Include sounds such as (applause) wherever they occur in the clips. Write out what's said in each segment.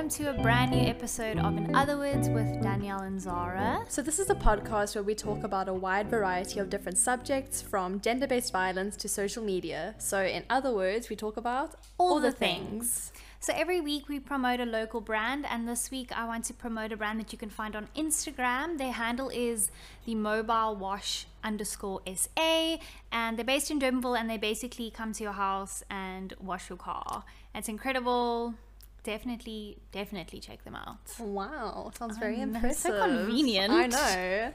welcome to a brand new episode of In Other Words with Danielle and Zara. So, this is a podcast where we talk about a wide variety of different subjects from gender based violence to social media. So, in other words, we talk about all, the, things. So every week we promote a local brand, and this week I want to promote a brand that you can find on Instagram. Their handle is the Mobile Wash underscore SA, and they're based in Durbanville, and they basically come to your house and wash your car. It's incredible. Definitely, definitely check them out. Wow, sounds very know, impressive. so convenient. I know.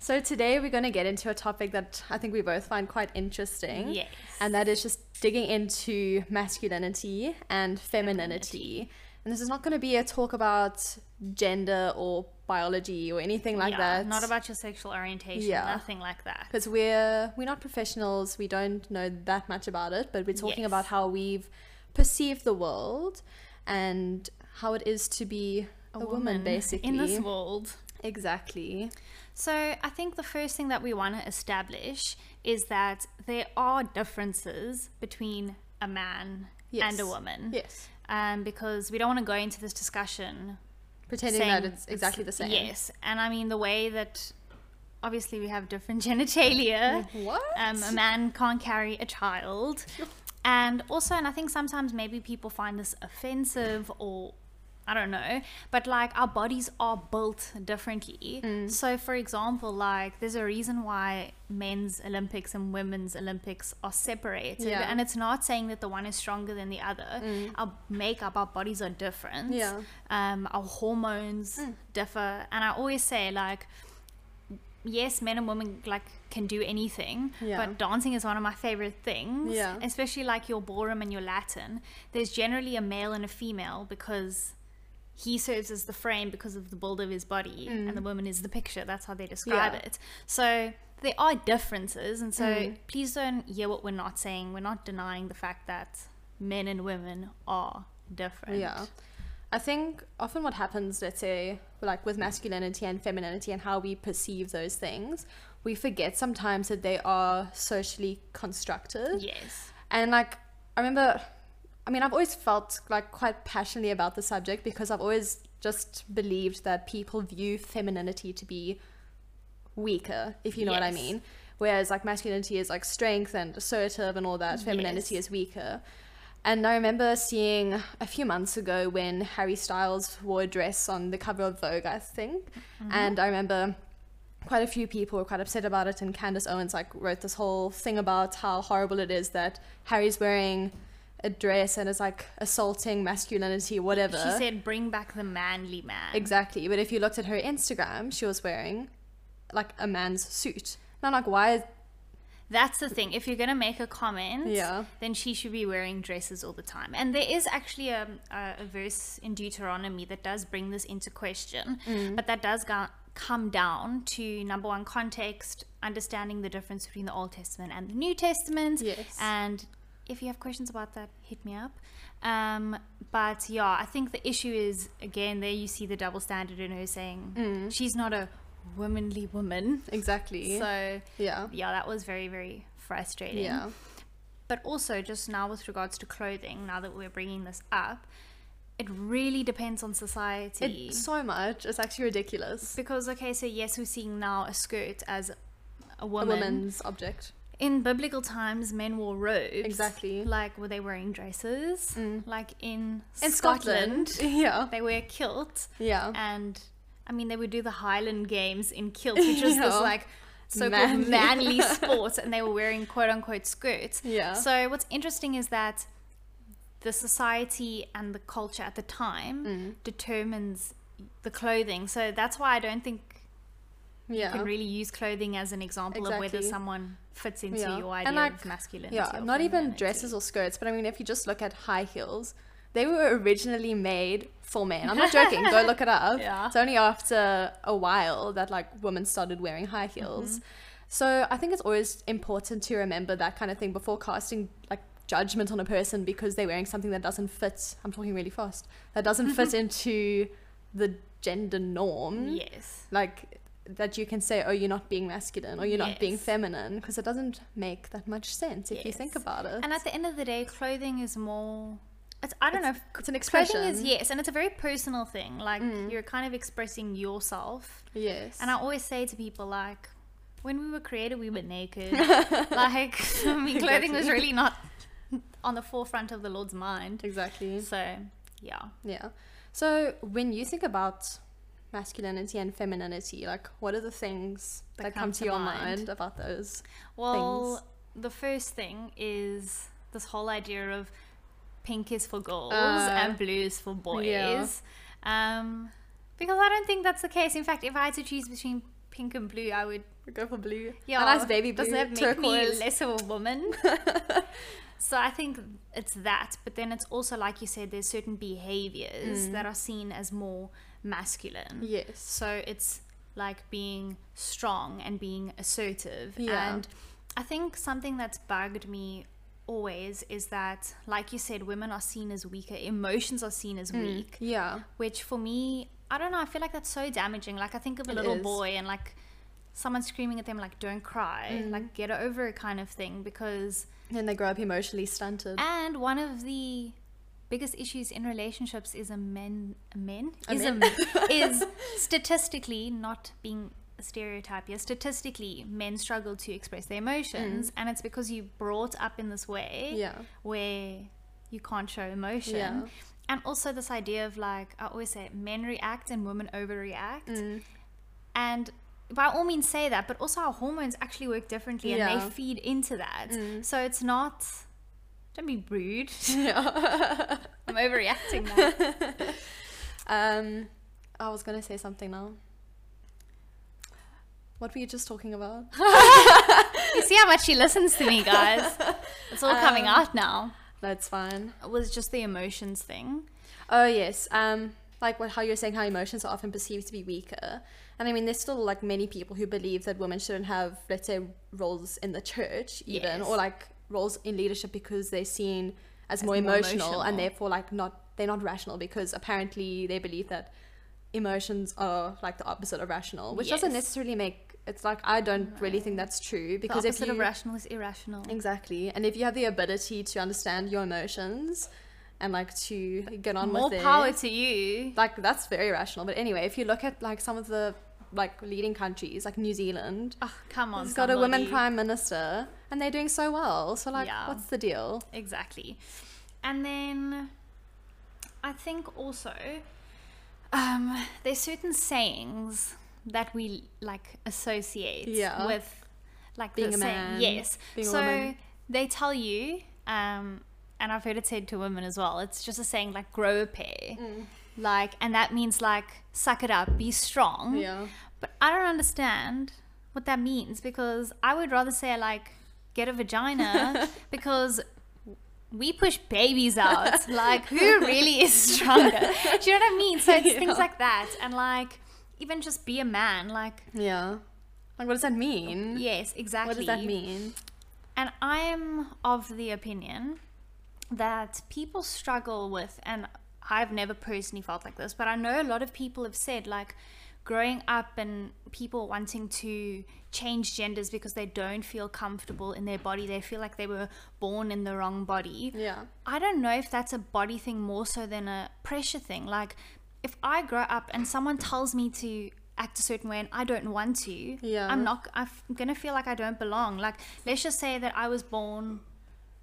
So, today we're going to get into a topic that I think we both find quite interesting. Yes. And that is just digging into masculinity and femininity. And this is not going to be a talk about gender or biology or anything like Yeah, that. Not about your sexual orientation, Yeah. nothing like that. because we're we're not professionals we don't know that much about it but we're talking Yes. about how we've perceived the world and how it is to be a, woman, basically in this world. exactly. So, I think the first thing that we want to establish is that there are differences between a man and a woman. yes. Um, because we don't want to go into this discussion pretending that it's exactly the same. Yes, and I mean the way that obviously we have different (laughs) genitalia. what? Um, a man can't carry a child, (laughs) and also, and I think sometimes maybe people find this offensive or. I don't know, but like our bodies are built differently. Mm. So, for example, like there's a reason why men's Olympics and women's Olympics are separated, Yeah. Mm. and it's not saying that the one is stronger than the other. Our makeup, our bodies are different Yeah. Mm. um, our hormones differ and i always say like yes men and women like can do anything Yeah. but dancing is one of my favorite things Yeah. especially like your ballroom and your latin there's generally a male and a female because he serves as the frame because of the build of his body and the woman is the picture that's how they describe Mm. Yeah. it so there are differences and so Mm. please don't hear what we're not saying we're not denying the fact that men and women are different Yeah. I think often what happens, let's say, like with masculinity and femininity and how we perceive those things, we forget sometimes that they are socially constructed. yes And like, I remember, I mean, I've always felt like quite passionately about the subject because I've always just believed that people view femininity to be weaker, if you know what I mean. Whereas like masculinity is like strength and assertive and all that, femininity Yes. is weaker. And I remember seeing a few months ago when Harry Styles wore a dress on the cover of Vogue, I think. Mm-hmm. And I remember quite a few people were quite upset about it and Candace Owens like wrote this whole thing about how horrible it is that Harry's wearing a dress and is like assaulting masculinity, whatever. She said, "Bring back the manly man." Exactly. But if you looked at her Instagram, she was wearing like a man's suit. And I'm like, why? That's the thing. If you're gonna make a comment, Yeah. then she should be wearing dresses all the time. And there is actually a, a, a verse in Deuteronomy that does bring this into question, Mm. but that does go, come down to number one context, understanding the difference between the Old Testament and the New Testament. Yes. And if you have questions about that, hit me up. Um, but yeah, I think the issue is again there you see the double standard in her saying Mm. she's not a womanly woman. Exactly. So yeah. yeah, that was very, very frustrating. Yeah. But also, just now with regards to clothing, now that we're bringing this up, it really depends on society. It's so much. It's actually ridiculous. because, okay, so yes, we're seeing now a skirt as a A woman's object. In biblical times, men wore robes. Exactly. Like, were they wearing dresses? Mm. Like in, In Scotland, Scotland. (laughs) Yeah. they wear kilt. Yeah. And, I mean, they would do the Highland Games in kilts, which was this, (laughs) like, so Manly. manly (laughs) sport, and they were wearing quote unquote skirts. Yeah. So what's interesting is that the society and the culture at the time Mm. determines the clothing. So that's why I don't think yeah. you can really use clothing as an example of whether someone fits into Yeah. your And, idea like, of masculinity. Yeah, not even dresses or skirts, but I mean, if you just look at high heels, they were originally made for men. I'm not joking. Go look it (laughs) up. Yeah. It's only after a while that like women started wearing high mm-hmm. heels. So I think it's always important to remember that kind of thing before casting like judgment on a person because they're wearing something that doesn't fit. I'm talking really fast. That doesn't fit (laughs) into the gender norm. Yes. Like that you can say, oh, you're not being masculine or you're not being feminine because it doesn't make that much sense if you think about it. And at the end of the day, clothing is more it's, I don't know. if It's an Clothing expression. is yes, and it's a very personal thing. Like mm. you're kind of expressing yourself. Yes. And I always say to people like, when we were created, we were naked. (laughs) like, (laughs) I mean, clothing was really not on the forefront of the Lord's mind. exactly. So, yeah. Yeah. So when you think about masculinity and femininity, like what are the things That that, come to your mind. mind about those? Well, the first thing is this whole idea of pink is for girls Uh, and blue is for boys. yeah. Um, because I don't think that's the case. In fact, if I had to choose between pink and blue, I would Go for blue. Yeah, a nice baby blue. Doesn't that make me less of a woman? (laughs) so I think it's that. But then it's also like you said, there's certain behaviors Mm. that are seen as more masculine. Yes. So it's like being strong and being assertive. Yeah. And I think something that's bugged me always is that, like you said, women are seen as weaker, emotions are seen as weak Yeah. which for me i don't know i feel like that's so damaging like i think of a It little is. boy and like someone screaming at them like don't cry Mm. like get over it kind of thing because Then they grow up emotionally stunted. and one of the biggest issues in relationships is a men a men A is men. a, is (laughs) statistically not being stereotype here statistically men struggle to express their emotions and it's because you brought up in this way Mm. yeah. where you can't show emotion. Yeah. And also this idea of like I always say men react and women overreact. Mm. And by all means say that, but also our hormones actually work differently and they feed into that. Mm. So it's not don't be rude. (laughs) Yeah. (laughs) I'm overreacting now. (laughs) um, I was gonna say something now. What were you just talking about? (laughs) you see how much she listens to me, guys. It's all coming Um, out now. That's fine. It was just the emotions thing. Oh yes, um, like what how you're saying how emotions are often perceived to be weaker, and I mean there's still like many people who believe that women shouldn't have let's say roles in the church even Yes. or like roles in leadership because they're seen as, As more, more emotional, emotional. and therefore like not they're not rational because apparently they believe that emotions are like the opposite of rational, which doesn't necessarily make it's like I don't really think that's true because the if opposite you of rational is irrational. Exactly. And if you have the ability to understand your emotions and like to get on More with it, power to you. like that's very rational. But anyway, if you look at like some of the like leading countries, like New Zealand, Oh, come on. it's got a woman prime minister, and they're doing so well. So like, Yeah. what's the deal? Exactly. And then I think also um, there's certain sayings that we like associate Yeah. with like Being the a saying- man, Yes. so they tell you, um, and I've heard it said to women as well. It's just a saying like grow a pair. Mm. Like, and that means like suck it up, be strong. Yeah. But I don't understand what that means because I would rather say like get a vagina (laughs) because we push babies out. like who really is stronger? Do you know what I mean? So it's (laughs) Yeah. things like that and like even just be a man. Like Yeah. Like, what does that mean? yes, exactly. What does that mean? And I am of the opinion that people struggle with, and I've never personally felt like this, but I know a lot of people have said, like, growing up and people wanting to change genders because they don't feel comfortable in their body, they feel like they were born in the wrong body. Yeah. I don't know if that's a body thing more so than a pressure thing. Like, if I grow up and someone tells me to act a certain way and I don't want to, Yeah. I'm not, I'm gonna feel like I don't belong. Like, let's just say that I was born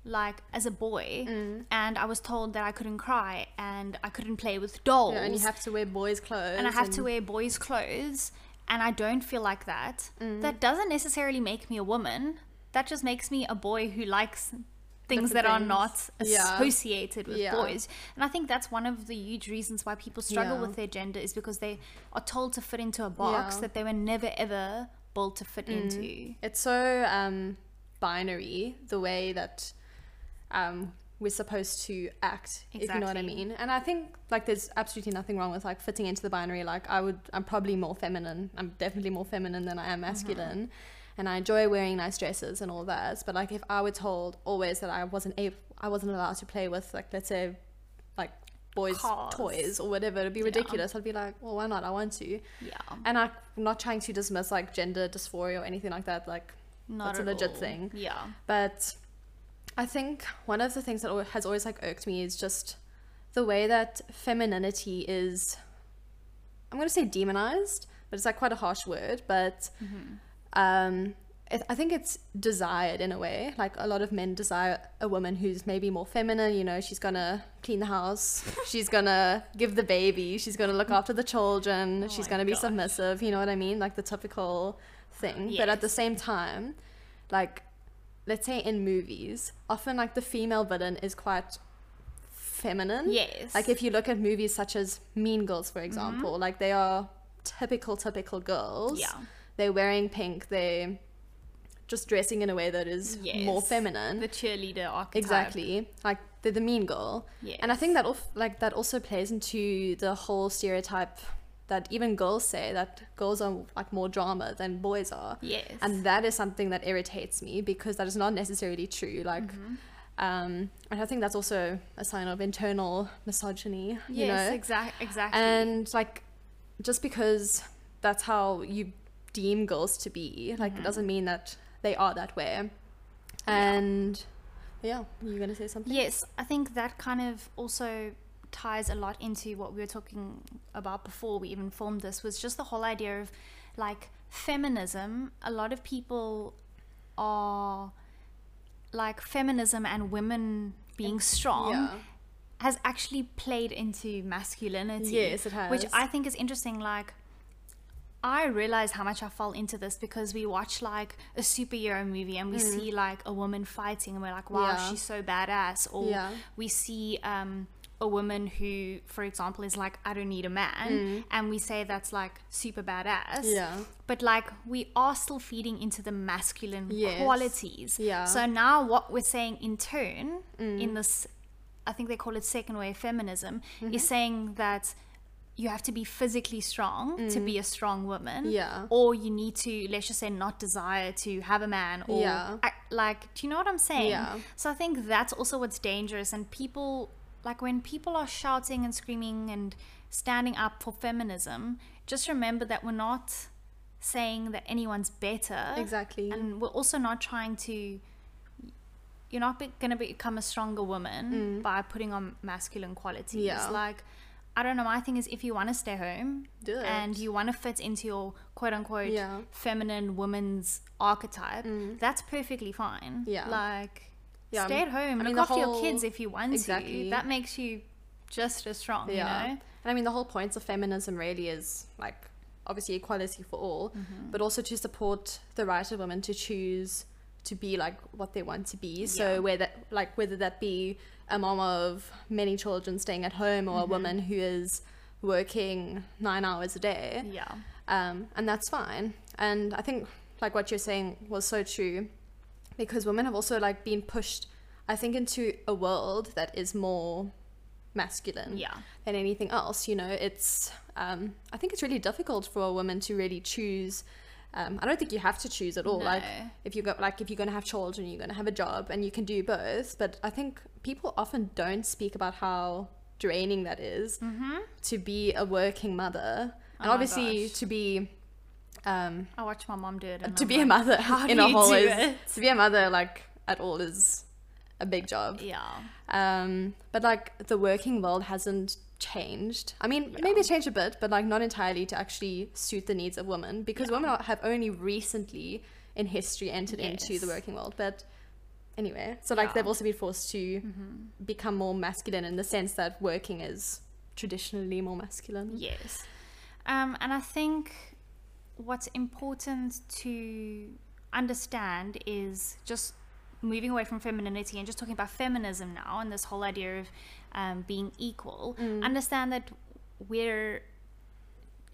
like as a boy Mm. and I was told that I couldn't cry and I couldn't play with dolls Yeah, and you have to wear boys' clothes. and I have to wear boys' clothes and I don't feel like that, that doesn't necessarily make me a woman. That just makes me a boy who likes things that are things. not Yeah. associated with Yeah. boys. And I think that's one of the huge reasons why people struggle Yeah. with their gender is because they are told to fit into a box Yeah. that they were never ever built to fit into. It's so um, binary the way that um, we're supposed to act, if you know what I mean. And I think like there's absolutely nothing wrong with like fitting into the binary. Like I would, I'm probably more feminine. I'm definitely more feminine than I am masculine. And I enjoy wearing nice dresses and all that. But like if I were told always that I wasn't able, I wasn't allowed to play with like let's say like boys' Cars. toys or whatever, it'd be Yeah. ridiculous. I'd be like, well, why not? I want to. Yeah. And I'm not trying to dismiss like gender dysphoria or anything like that. Like Not That's a legit all. thing. Yeah. but I think one of the things that has always like irked me is just the way that femininity is I'm going to say demonized, but it's like quite a harsh word, but mm-hmm. Um it, I think it's desired in a way. Like a lot of men desire a woman who's maybe more feminine, you know, she's going to clean the house, (laughs) she's going to give the baby, she's going to look after the children, Oh she's going to be gosh. submissive, you know what I mean? Like the typical thing. But at the same time, like let's say in movies, often like the female villain is quite feminine. Yes. Like if you look at movies such as Mean Girls, for example, like they are typical, typical girls. Yeah. They're wearing pink. They're just dressing in a way that is more feminine. the cheerleader archetype. exactly. Like they're the mean girl. And I think that al- like that also plays into the whole stereotype that even girls say that girls are like more drama than boys are. Yes. And that is something that irritates me because that is not necessarily true. Like, Mm-hmm. um, and I think that's also a sign of internal misogyny. You yes, know, exact, exactly. and like, just because that's how you deem girls to be, like, Mm-hmm. it doesn't mean that they are that way. And yeah, you're gonna say something? Yes, I think that kind of also ties a lot into what we were talking about before we even formed this was just the whole idea of like feminism. A lot of people are like feminism and women being strong Yeah. has actually played into masculinity. Yes, it has. Which. I think is interesting. Like, I realize how much I fall into this because we watch like a superhero movie and we see like a woman fighting and we're like, wow, Mm. Yeah. she's so badass. Or Yeah. we see um, a woman who, for example, is like, I don't need a man. And we say that's like super badass. Mm. Yeah. But like, we are still feeding into the masculine Yes. qualities. Yeah. Mm. So now what we're saying in turn, in this I think they call it second wave feminism, Mm-hmm. is saying that you have to be physically strong to be a strong woman. Mm. Yeah. Or you need to, let's just say, not desire to have a man. Or Yeah. act- like, do you know what I'm saying? Yeah. So I think that's also what's dangerous. And people, like when people are shouting and screaming and standing up for feminism, just remember that we're not saying that anyone's better. Exactly. And we're also not trying to you're not going to become a stronger woman by putting on masculine qualities. Mm. Yeah. Like, I don't know. My thing is, if you want to stay home Do and you want to fit into your quote unquote Yeah. feminine woman's archetype, that's perfectly fine. Yeah. Like, Yeah, stay I at home, mean, look after your kids if you want Exactly. to. That makes you just as strong, Yeah. you know? And I mean, the whole point of feminism really is like obviously equality for all, Mm-hmm. but also to support the right of women to choose to be like what they want to be. So Yeah. whether like whether that be a mom of many children staying at home Mm-hmm. or a woman who is working nine hours a day, Yeah. um, and that's fine. And I think like what you're saying was so true, because women have also like been pushed, I think, into a world that is more masculine Yeah. than anything else. You know, it's um, I think it's really difficult for a woman to really choose. Um, I don't think you have to choose at all. Like if you go like if you're gonna have children, you're gonna have a job, and you can do both. But I think people often don't speak about how draining that is to be a working mother, Oh and obviously gosh. to be. Um, I watch my mom do it. To I'm be a mother how (laughs) in do a whole is it? to be a mother like at all is a big job. Yeah. Um, but like the working world hasn't changed. I mean, maybe it's changed a bit, but like not entirely to actually suit the needs of women because women have only recently in history entered into the working world. But anyway, so like Yeah. they've also been forced to become more masculine in the sense that working is traditionally more masculine. Yes. Um, and I think what's important to understand is just moving away from femininity and just talking about feminism now and this whole idea of um, being equal. Mm. Understand that we're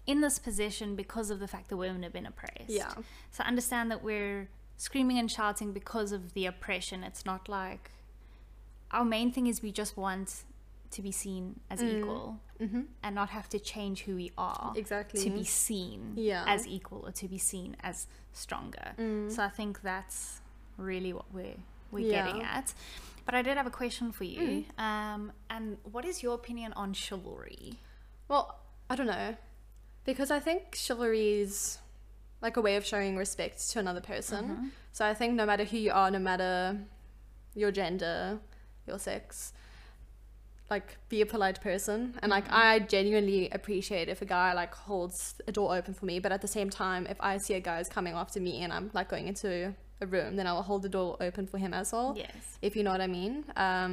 in this position because of the fact that women have been oppressed. Yeah. So understand that we're screaming and shouting because of the oppression. It's not like our main thing is we just want to be seen as mm. equal mm-hmm. and not have to change who we are Exactly. to be seen Yeah. as equal or to be seen as stronger. Mm. So I think that's really what we're we're Yeah. getting at. But I did have a question for you. Mm. Um, and what is your opinion on chivalry? Well, I don't know. Because I think chivalry is like a way of showing respect to another person. Mm-hmm. So I think no matter who you are, no matter your gender, your sex, like be a polite person and like mm-hmm. I genuinely appreciate if a guy like holds a door open for me but at the same time if I see a guy is coming after me and I'm like going into a room then I will hold the door open for him as well Yes. if you know what I mean um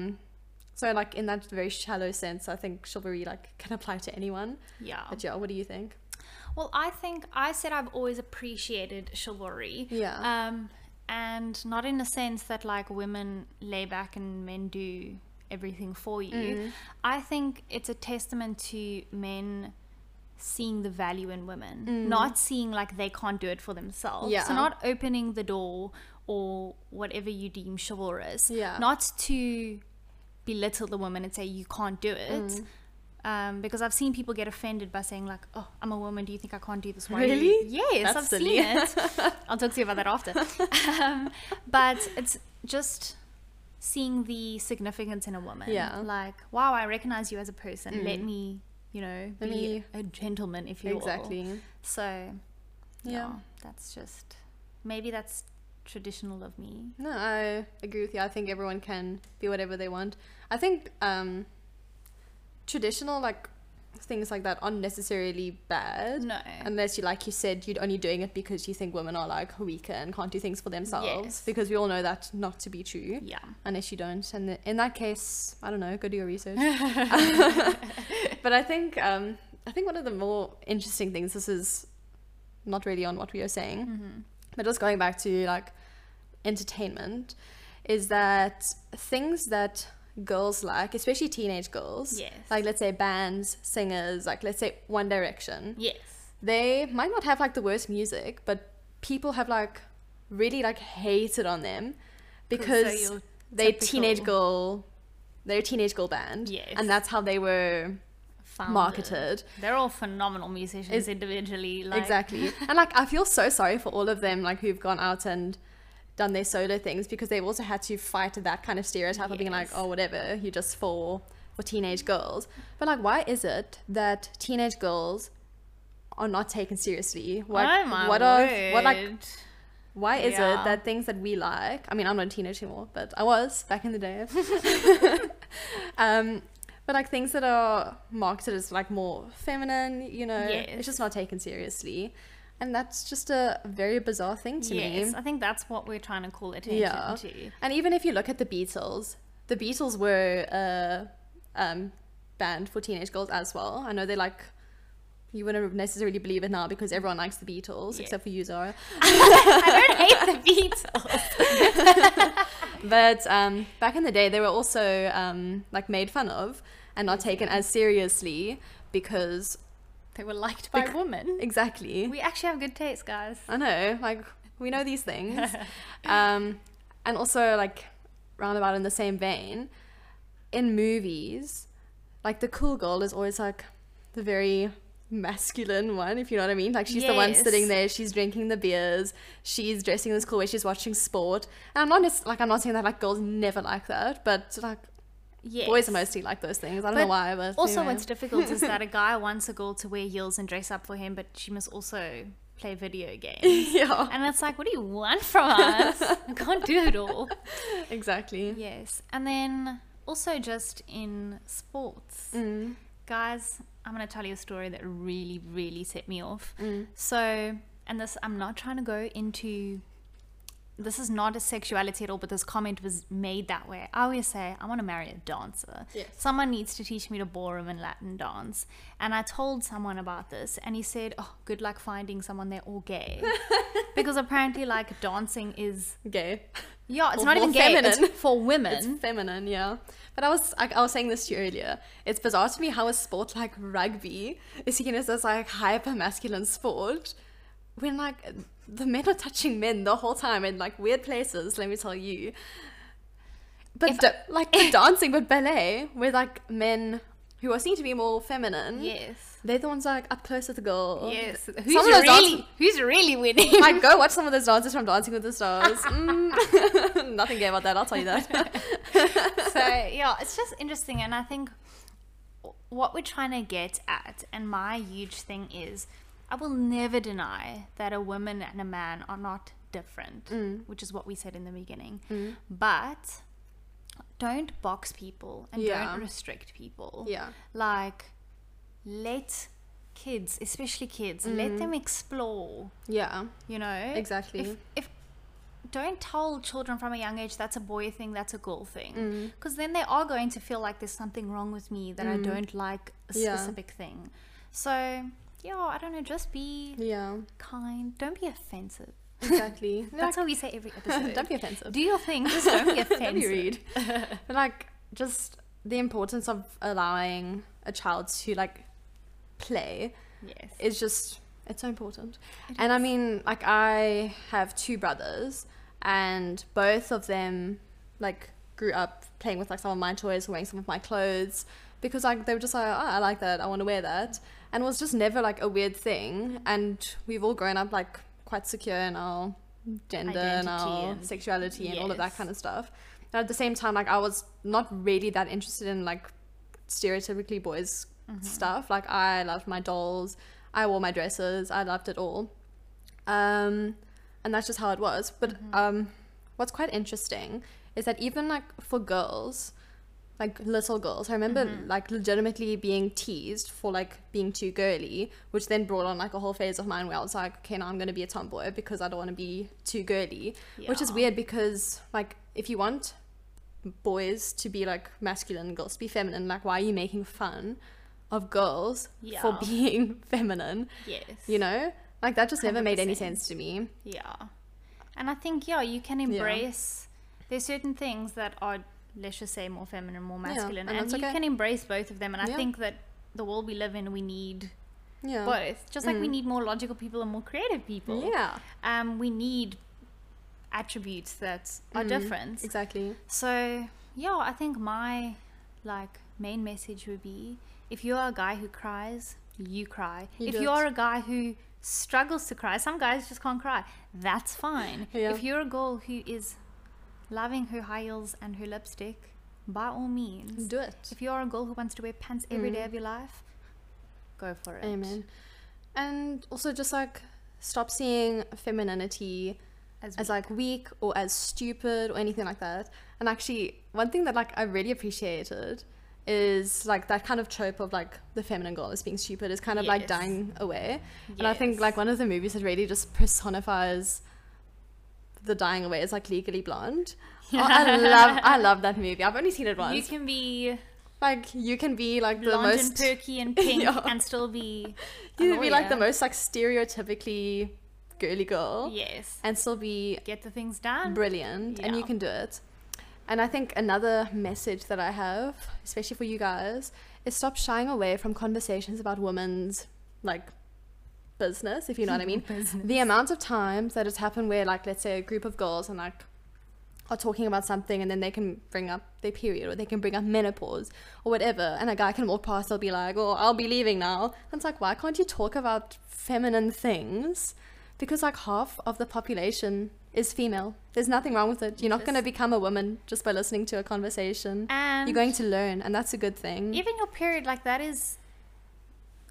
so like in that very shallow sense I think chivalry like can apply to anyone Yeah. but yeah what do you think Well, I think I said I've always appreciated chivalry. Yeah. Um, and not in the sense that like women lay back and men do everything for you. Mm. I think it's a testament to men seeing the value in women, not seeing like they can't do it for themselves. Mm. Yeah. So not opening the door or whatever you deem chivalrous. Yeah. Not to belittle the woman and say you can't do it. Mm. Um, because I've seen people get offended by saying like, "Oh, I'm a woman. Do you think I can't do this?" Why Really? Yes, That's I've silly. seen it. (laughs) I'll talk to you about that after. um, but it's just seeing the significance in a woman. Yeah. Mm. Like, wow, I recognize you as a person. Let me, you know, Let be a gentleman, if you will. exactly So, yeah, Yeah. that's just maybe that's traditional of me. No, I agree with you. I think everyone can be whatever they want. I think um, traditional like things like that aren't necessarily bad. No. Unless you, like you said, you're only doing it because you think women are like weaker and can't do things for themselves. Yes. Because we all know that not to be true. Yeah. Unless you don't, and in that case, I don't know, go do your research. (laughs) (laughs) but I think um, I think one of the more interesting things. This is not really on what we are saying, Mm-hmm. but just going back to like entertainment, is that things that girls like, especially teenage girls, Yes. like let's say bands, singers, like let's say One Direction, Yes. they might not have like the worst music, but people have like really like hated on them because your they're teenage girl, they're a teenage girl band, Yes. and that's how they were Founded. marketed. They're all phenomenal musicians Is- individually. Like, exactly, and like I feel so sorry for all of them, like who've gone out and done their solo things because they've also had to fight that kind of stereotype of being like, oh, whatever, you're just for for teenage girls. But like, why is it that teenage girls are not taken seriously? What, oh my what are what like. Why is Yeah. it that things that we like, I mean, I'm not a teenager anymore, but I was back in the day. (laughs) (laughs) um, but like things that are marketed as like more feminine, you know, Yes. it's just not taken seriously. And that's just a very bizarre thing to Yes, me. I think that's what we're trying to call attention Yeah. to. And even if you look at the Beatles, the Beatles were a um, band for teenage girls as well. I know they like, you wouldn't necessarily believe it now because everyone likes the Beatles, Yeah. except for you, Zara. (laughs) I don't hate the Beatles. (laughs) But um, back in the day, they were also um, like made fun of and not taken as seriously because They were liked by Bec- women. exactly. We actually have good taste, guys. I know, like we know these things. (laughs) um, and also like roundabout in the same vein, in movies, like the cool girl is always like the very masculine one, if you know what I mean. Like she's the one sitting there, she's drinking the beers, she's dressing this cool way, she's watching sport. And I'm not just like I'm not saying that like girls never like that, but like Yes. boys are mostly like those things. I don't know why, but Also, anyway. what's difficult is that a (laughs) guy wants a girl to wear heels and dress up for him, but she must also play video games. (laughs) yeah, And it's like, what do you want from us? I can't do it all. (laughs) exactly. Yes. And then also just in sports, Mm. guys, I'm going to tell you a story that really, really set me off. Mm. So, and this, I'm not trying to go into, this is not a sexuality at all, but this comment was made that way. I always say, I want to marry a dancer. Yes. Someone needs to teach me the ballroom and Latin dance. And I told someone about this, and he said, Oh, good luck finding someone, they're all gay. (laughs) because apparently, like, dancing is, Gay. yeah, it's Or not even gay, feminine. it's for women. It's feminine, yeah. But I was I, I was saying this to you earlier. It's bizarre to me how a sport like rugby is seen as this like hyper masculine sport when like the men are touching men the whole time in like weird places. Let me tell you. But If- da- like the (laughs) dancing, but ballet, where like men who are seen to be more feminine, yes. they're the ones like up close with the girl. Yes. Some Who's of those really, dances- who's really winning? like (laughs) go watch some of those dances from Dancing with the Stars. Mm. (laughs) Nothing gay about that. I'll tell you that. so yeah, it's just interesting, and I think what we're trying to get at, and my huge thing is, I will never deny that a woman and a man are not different, mm. which is what we said in the beginning. Mm. But don't box people and Yeah. don't restrict people. Yeah. Like, let kids, especially kids, let mm-hmm. them explore. Yeah. You know, Exactly. If if don't tell children from a young age that's a boy thing, that's a girl thing, Mm. because then they are going to feel like there's something wrong with me that I mm. don't like a Yeah. specific thing. So yeah, I don't know. Just be Yeah. kind. Don't be offensive. Exactly. (laughs) That's how we say every episode. (laughs) Don't be offensive. Do your thing. Just don't be (laughs) offensive. Don't be rude. but like just the importance of allowing a child to like play Yes. is just it's so important. and I mean, like I have two brothers and both of them like grew up playing with like some of my toys, wearing some of my clothes because like they were just like, oh, I like that, I want to wear that. And it was just never like a weird thing. And we've all grown up like quite secure in our gender and our and- sexuality and all of that kind of stuff. And at the same time, like I was not really that interested in like stereotypically boys Mm-hmm. stuff. Like I loved my dolls, I wore my dresses, I loved it all. Um, and that's just how it was. But Mm-hmm. um, what's quite interesting is that even like for girls, like little girls, I remember Mm-hmm. like legitimately being teased for like being too girly, which then brought on like a whole phase of mine where I was like, okay, now I'm gonna be a tomboy because I don't want to be too girly, which is weird because like if you want boys to be like masculine and girls to be feminine, like why are you making fun of girls for (laughs) being feminine? Yes. You know, like that just never made any sense to me. Yeah. And I think, yeah, you can embrace, there's certain things that are, let's just say, more feminine, more Yeah, masculine. and and you okay. can embrace both of them. And I think that the world we live in, we need Yeah. both. Just like we Mm. need more logical people and more creative people. Yeah. Um, we need attributes that are Mm, different. Exactly. So yeah, I think my like main message would be if you're a guy who cries, you cry. You if you are a guy who struggles to cry, some guys just can't cry. That's fine. Yeah. If you're a girl who is loving her high heels and her lipstick, by all means. Do it. If you're a girl who wants to wear pants every day Mm. of your life, go for it. Amen. And also just like stop seeing femininity As, as like weak or as stupid or anything like that. And actually, one thing that like I really appreciated is like that kind of trope of like the feminine girl as being stupid is kind of like dying away. And I think like one of the movies that really just personifies the dying away is like Legally Blonde. (laughs) Oh, I love I love that movie. I've only seen it once. you can be like you can be like the most and perky and (laughs) pink Yeah. and still be you can be like the most like stereotypically girly girl yes and still be get the things done brilliant and you can do it. And I think another message that I have, especially for you guys, is stop shying away from conversations about women's like business, if you know what I mean. The amount of times that it's happened where like let's say a group of girls and like are talking about something and then they can bring up their period or they can bring up menopause or whatever and a guy can walk past they'll be like oh i'll be leaving now. And it's like why can't you talk about feminine things? Because like half of the population is female. There's nothing wrong with it. You're not going to become a woman just by listening to a conversation. And you're going to learn and that's a good thing. even your period like that is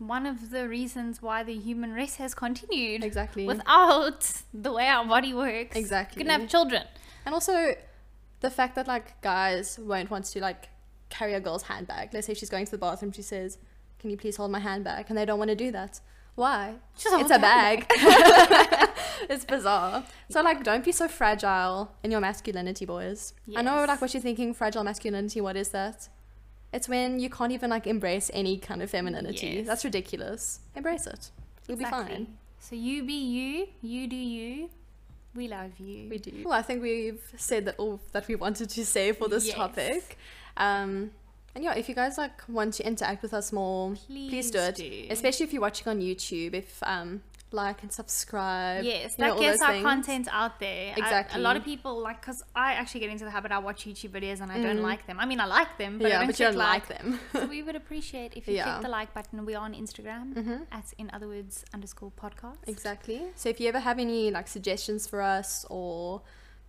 one of the reasons why the human race has continued exactly without the way our body works Exactly. you couldn't have children And also the fact that like guys won't want to like carry a girl's handbag. Let's say she's going to the bathroom, she says, Can you please hold my handbag? And they don't want to do that. Why? Just it's a bag. (laughs) it's bizarre. (laughs) So like don't be so fragile in your masculinity, boys. I know like what you're thinking, fragile masculinity, what is that? It's when you can't even like embrace any kind of femininity. Yes. That's ridiculous. Embrace it. You'll be fine. so you be you you do you we love you We do. Well, I think we've said that all that we wanted to say for this Yes. topic. Um, and yeah, if you guys like want to interact with us more, please, Please do it. do. Especially if you're watching on YouTube. If um, like and subscribe. Yes, you know, that gets our things. content out there. Exactly. a lot of people like because I actually get into the habit. I watch YouTube videos and I don't Mm. like them. I mean, I like them, but I don't but you don't like them. (laughs) so we would appreciate if you Yeah. click the like button. We are on Instagram Mhm. at in other words underscore podcast. Exactly. So if you ever have any like suggestions for us or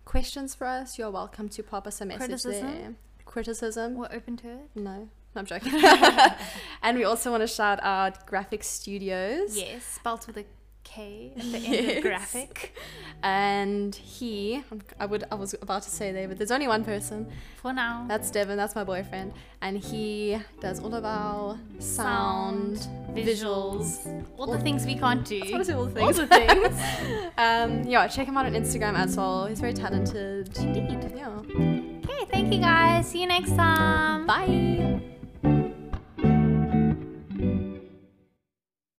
questions for us, you're welcome to pop us a message Criticism? there. Criticism? We're open to it. No, I'm joking. (laughs) (laughs) and we also want to shout out Graphik Studios. Yes, spelt with a K (laughs) at the end Yes. of graphic. And he, I would, I was about to say there, but there's only one person. For now. That's Devin. That's my boyfriend, and he does all of our sound, visuals. all the things we can't do. I want to say all the All things. the things. (laughs) um, yeah, check him out on Instagram as well. He's very talented. Indeed. Yeah. Okay, thank you guys. See you next time. Bye.